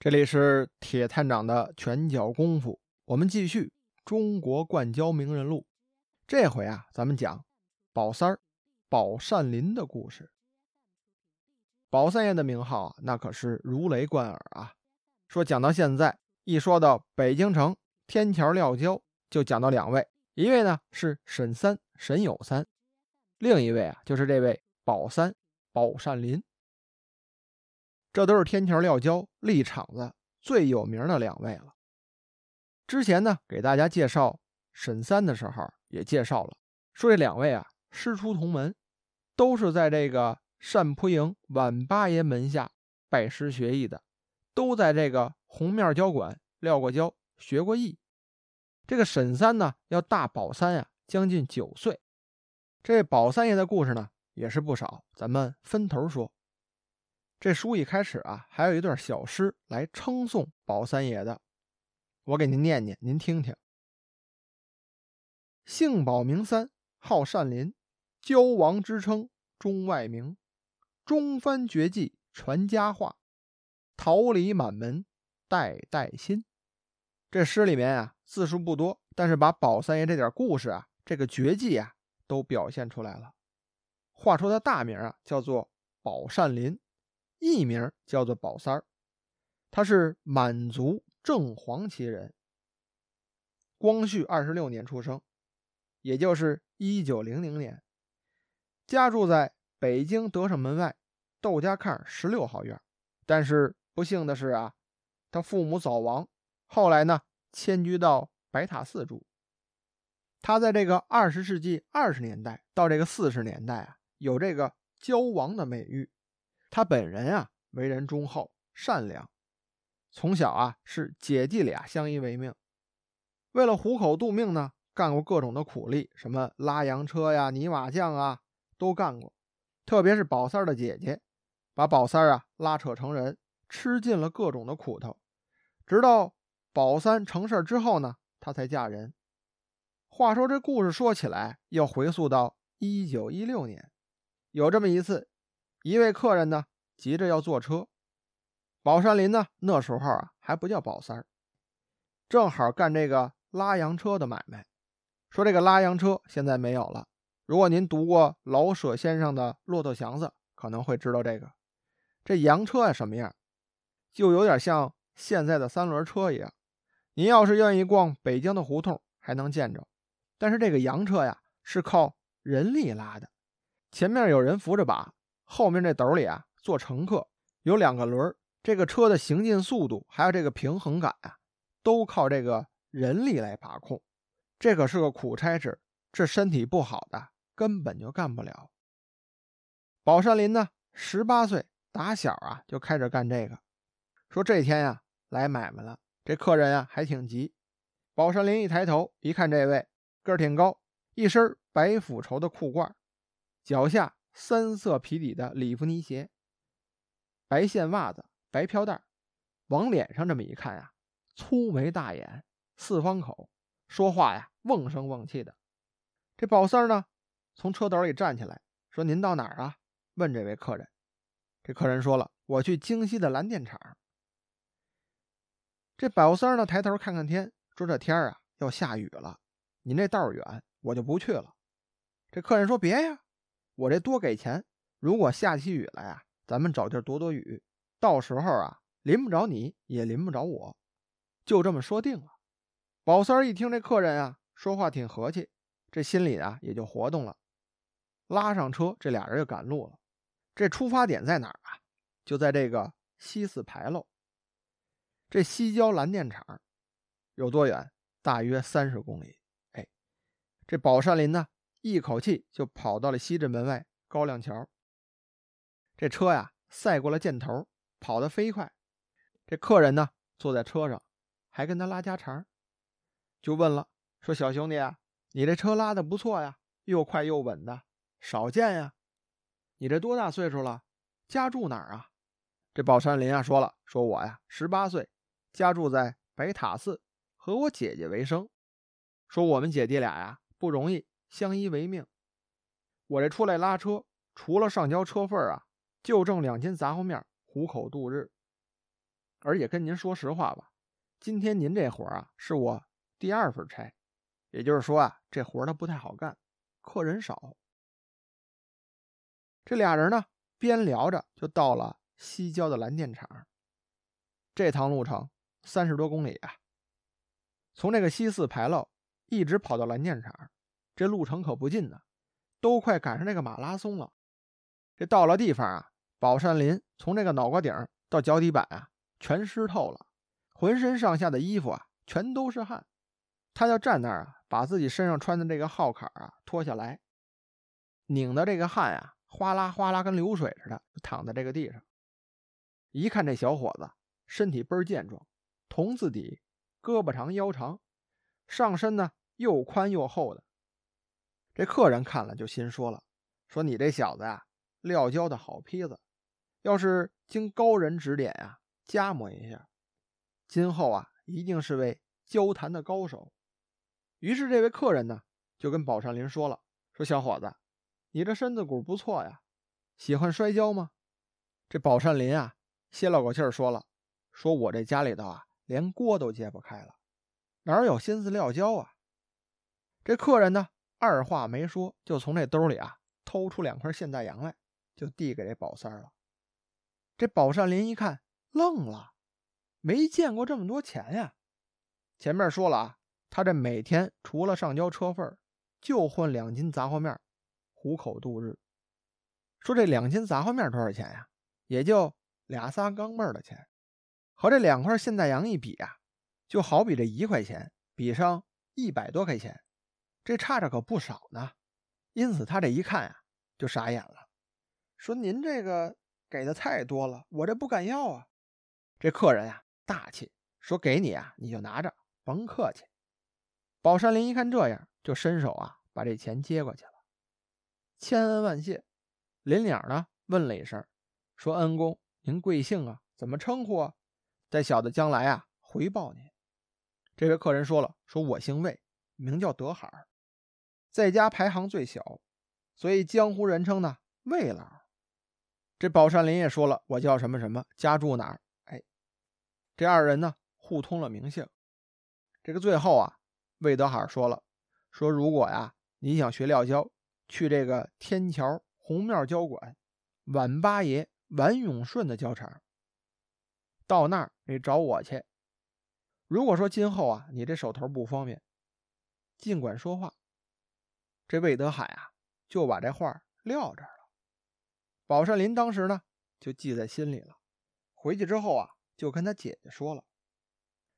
这里是铁探长的拳脚功夫，我们继续《中国灌胶名人录》。这回啊，咱们讲宝三儿宝善林的故事。宝三爷的名号啊，那可是如雷贯耳啊。说讲到现在，一说到北京城天桥撂胶，就讲到两位，一位呢是沈三沈有三，另一位啊就是这位宝三宝善林。这都是天桥撂胶立场子最有名的两位了。之前呢，给大家介绍沈三的时候，也介绍了，说这两位啊师出同门，都是在这个单扑营晚八爷门下拜师学艺的，都在这个红面胶馆撂过胶，学过艺。这个沈三呢，要大宝三呀将近九岁。这宝三爷的故事呢，也是不少，咱们分头说。这书一开始啊，还有一段小诗来称颂宝三爷的，我给您念念，您听听。姓宝名三，号善林，交王之称中外名，中番绝技传佳话，桃李满门代代新。这诗里面啊，字数不多，但是把宝三爷这点故事啊，这个绝技啊，都表现出来了。话说他大名啊，叫做宝善林。艺名叫做宝三儿，他是满族正黄旗人。光绪二十六年出生，也就是一九零零年，家住在北京德胜门外窦家坎十六号院。但是不幸的是啊，他父母早亡，后来呢迁居到白塔寺住。他在这个二十世纪二十年代到这个四十年代啊，有这个交王的美誉。他本人啊，为人忠厚善良，从小啊是姐弟俩相依为命，为了糊口度命呢，干过各种的苦力，什么拉洋车呀、泥瓦匠啊，都干过。特别是宝三的姐姐，把宝三啊拉扯成人，吃尽了各种的苦头。直到宝三成事之后呢，她才嫁人。话说这故事说起来，要回溯到一九一六年，有这么一次。一位客人呢，急着要坐车。宝山林呢，那时候啊还不叫宝三儿，正好干这个拉洋车的买卖。说这个拉洋车现在没有了。如果您读过老舍先生的《骆驼祥子》，可能会知道这个。这洋车呀什么样？就有点像现在的三轮车一样。您要是愿意逛北京的胡同，还能见着。但是这个洋车呀，是靠人力拉的，前面有人扶着把。后面这斗里啊，坐乘客有两个轮儿，这个车的行进速度还有这个平衡感啊，都靠这个人力来把控。这可是个苦差事，这身体不好的根本就干不了。宝山林呢，十八岁打小啊就开始干这个。说这天呀来买卖了，这客人呀还挺急。宝山林一抬头一看，这位个儿挺高，一身白腐绸的裤褂，脚下。三色皮底的里弗尼鞋，白线袜子，白飘带往脸上这么一看呀，粗眉大眼，四方口，说话呀瓮声瓮气的。这宝三呢，从车斗里站起来，说：“您到哪儿啊？”问这位客人。这客人说了：“我去京西的蓝电厂。”这宝三呢，抬头看看天，说：“这天啊要下雨了，您这道远，我就不去了。”这客人说：“别呀。”我这多给钱，如果下起雨来啊，咱们找地儿躲躲雨，到时候啊，淋不着你也淋不着我，就这么说定了。宝三儿一听这客人啊说话挺和气，这心里啊也就活动了，拉上车，这俩人就赶路了。这出发点在哪儿啊？就在这个西四牌楼。这西郊蓝电厂有多远？大约三十公里。哎，这宝山林呢？一口气就跑到了西直门外高粱桥。这车呀，赛过了箭头，跑得飞快。这客人呢，坐在车上，还跟他拉家常，就问了：“说小兄弟啊，你这车拉的不错呀，又快又稳的，少见呀。你这多大岁数了？家住哪儿啊？”这宝山林啊说了：“说我呀，十八岁，家住在白塔寺，和我姐姐为生。说我们姐弟俩呀，不容易。”相依为命，我这出来拉车，除了上交车费啊，就挣两斤杂货面糊口度日。而且跟您说实话吧，今天您这活啊，是我第二份差，也就是说啊，这活它不太好干，客人少。这俩人呢，边聊着就到了西郊的蓝电厂。这趟路程三十多公里啊，从这个西四牌楼一直跑到蓝电厂，这路程可不近呢，都快赶上那个马拉松了。这到了地方啊，宝善林从这个脑瓜顶到脚底板啊，全湿透了，浑身上下的衣服啊，全都是汗。他就站那儿啊，把自己身上穿的这个号坎啊脱下来，拧的这个汗啊，哗啦哗啦跟流水似的，躺在这个地上。一看这小伙子。身体倍儿健壮，童字底，胳膊长腰长，上身呢又宽又厚的。这客人看了就心说了：“说你这小子呀，撂跤的好坯子，要是经高人指点呀，加磨一下，今后啊一定是位交谈的高手。”于是这位客人呢就跟宝善林说了：“说小伙子，你这身子骨不错呀，喜欢摔跤吗？”这宝善林啊歇了口气说了。说：“我这家里头啊，连锅都揭不开了，哪有心思撂跤啊？”这客人呢，二话没说，就从这兜里啊偷出两块现大洋来，就递给这宝三儿了。这宝善林一看，愣了，没见过这么多钱呀！前面说了啊，他这每天除了上交车费，就混两斤杂货面，糊口度日。说这两斤杂货面多少钱呀？也就俩仨钢镚的钱。和这两块现大洋一比啊，就好比这一块钱比上一百多块钱，这差着可不少呢。因此他这一看啊，就傻眼了，说：“您这个给的太多了，我这不敢要啊。”这客人呀，大气说：“给你啊，你就拿着，甭客气。”宝山林一看这样，就伸手啊，把这钱接过去了。千恩万谢。林鸟呢，问了一声，说：“恩公，您贵姓啊？怎么称呼啊？”在小的将来啊，回报您。这位客人说了：“说我姓魏，名叫德海，在家排行最小，所以江湖人称呢魏老。”这宝善林也说了：“我叫什么什么，家住哪儿？”哎，这二人呢互通了名姓。这个最后啊，魏德海说了：“说如果呀你想学料胶，去这个天桥红庙交馆，晚八爷晚永顺的交场。”到那儿你找我去。如果说今后啊，你这手头不方便，尽管说话。这魏德海啊，就把这话撂这儿了。宝善林当时呢，就记在心里了。回去之后啊，就跟他姐姐说了。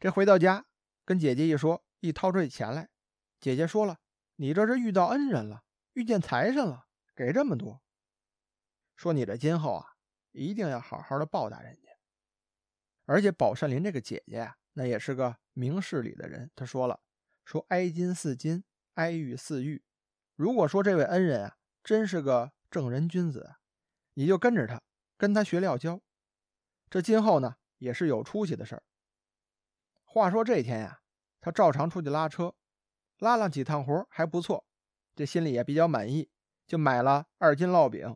这回到家，跟姐姐一说，一掏出这钱来，姐姐说了：“你这是遇到恩人了，遇见财神了，给这么多。说你这今后啊，一定要好好的报答人家。”而且宝善林这个姐姐呀，那也是个明事理的人。她说了：“说哀金似金，哀玉似玉。如果说这位恩人啊，真是个正人君子，你就跟着他，跟他学料胶，这今后呢也是有出息的事儿。”话说这天呀，他照常出去拉车，拉了几趟活还不错，这心里也比较满意，就买了二斤烙饼，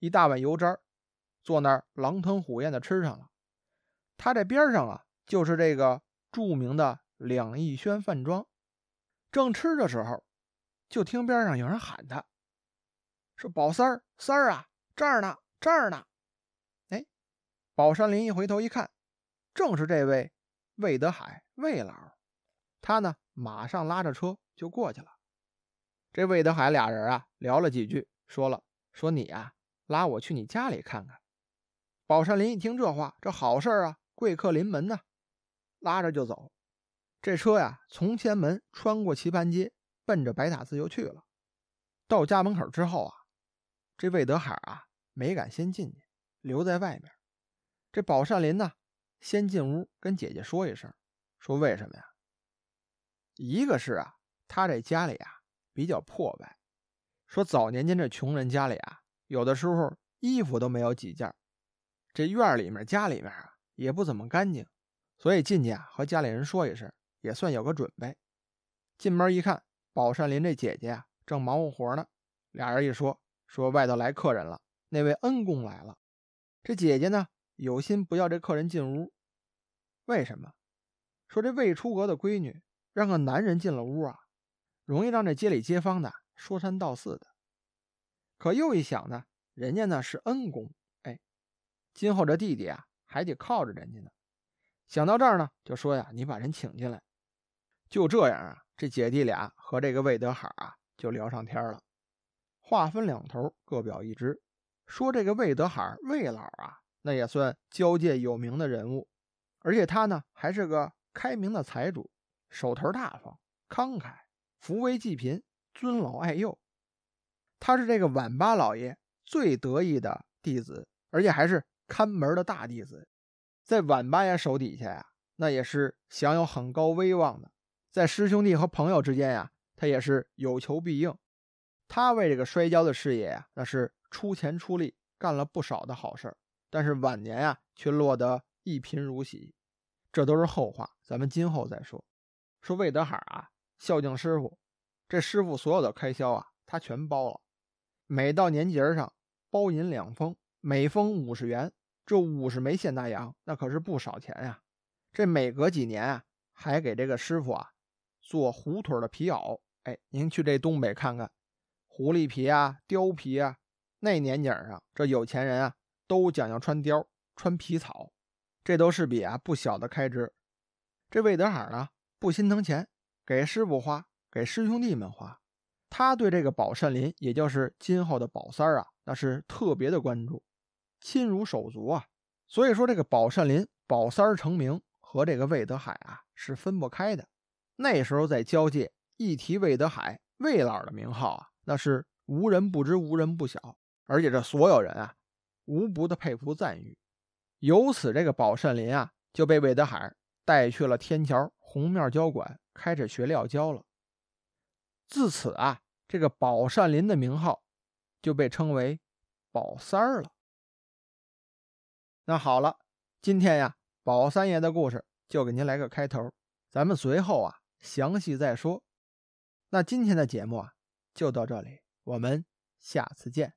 一大碗油渣，坐那儿狼吞虎咽的吃上了。他这边上啊，就是这个著名的两义轩饭庄。正吃的时候，就听边上有人喊他，说：“宝三儿，三儿啊，这儿呢，这儿呢。”哎，宝山林一回头一看，正是这位魏德海魏老。他呢，马上拉着车就过去了。这魏德海俩人啊，聊了几句，说了：“说你啊，拉我去你家里看看。”宝山林一听这话，这好事啊！贵客临门呐，拉着就走。这车呀，从前门穿过棋盘街，奔着白塔寺就去了。到家门口之后啊，这魏德海啊没敢先进去，留在外面。这宝善林呢，先进屋跟姐姐说一声，说为什么呀？一个是啊，他这家里啊比较破败，说早年间这穷人家里啊，有的时候衣服都没有几件，这院里面、家里面啊。也不怎么干净，所以进去啊和家里人说一声，也算有个准备。进门一看，宝善林这姐姐啊正忙活活呢。俩人一说，说外头来客人了，那位恩公来了。这姐姐呢有心不要这客人进屋，为什么？说这未出阁的闺女让个男人进了屋啊，容易让这街里街坊的说三道四的。可又一想呢，人家呢是恩公，哎，今后这弟弟啊还得靠着人家呢。想到这儿呢，就说呀：“你把人请进来。”就这样啊，这姐弟俩和这个魏德海啊就聊上天了。话分两头，各表一枝。说这个魏德海魏老啊，那也算交界有名的人物，而且他呢还是个开明的财主，手头大方、慷慨，扶危济贫，尊老爱幼。他是这个晚八老爷最得意的弟子，而且还是看门的大弟子，在晚八爷手底下呀，那也是享有很高威望的。在师兄弟和朋友之间呀，他也是有求必应。他为这个摔跤的事业呀，那是出钱出力，干了不少的好事儿。但是晚年呀，却落得一贫如洗，这都是后话，咱们今后再说。说魏德海啊，孝敬师傅，这师傅所有的开销啊，他全包了。每到年节上，包银两封，每封五十元，这五十枚现大洋，那可是不少钱呀。这每隔几年啊，还给这个师傅啊做虎腿的皮袄。哎，您去这东北看看，狐狸皮啊、貂皮啊，那年景上，这有钱人啊都讲究穿貂、穿皮草，这都是笔啊不小的开支。这魏德海呢，不心疼钱，给师傅花，给师兄弟们花。他对这个宝善林，也就是今后的宝三儿啊，那是特别的关注，亲如手足啊。所以说，这个宝善林、宝三儿成名和这个魏德海啊是分不开的。那时候在交界，一提魏德海、魏老的名号啊，那是无人不知、无人不晓，而且这所有人啊，无不的佩服赞誉。由此，这个宝善林啊就被魏德海带去了天桥红面交馆，开始学料交了。自此啊。这个宝善林的名号就被称为宝三儿了。那好了，今天呀，宝三爷的故事就给您来个开头，咱们随后啊详细再说。那今天的节目啊就到这里，我们下次见。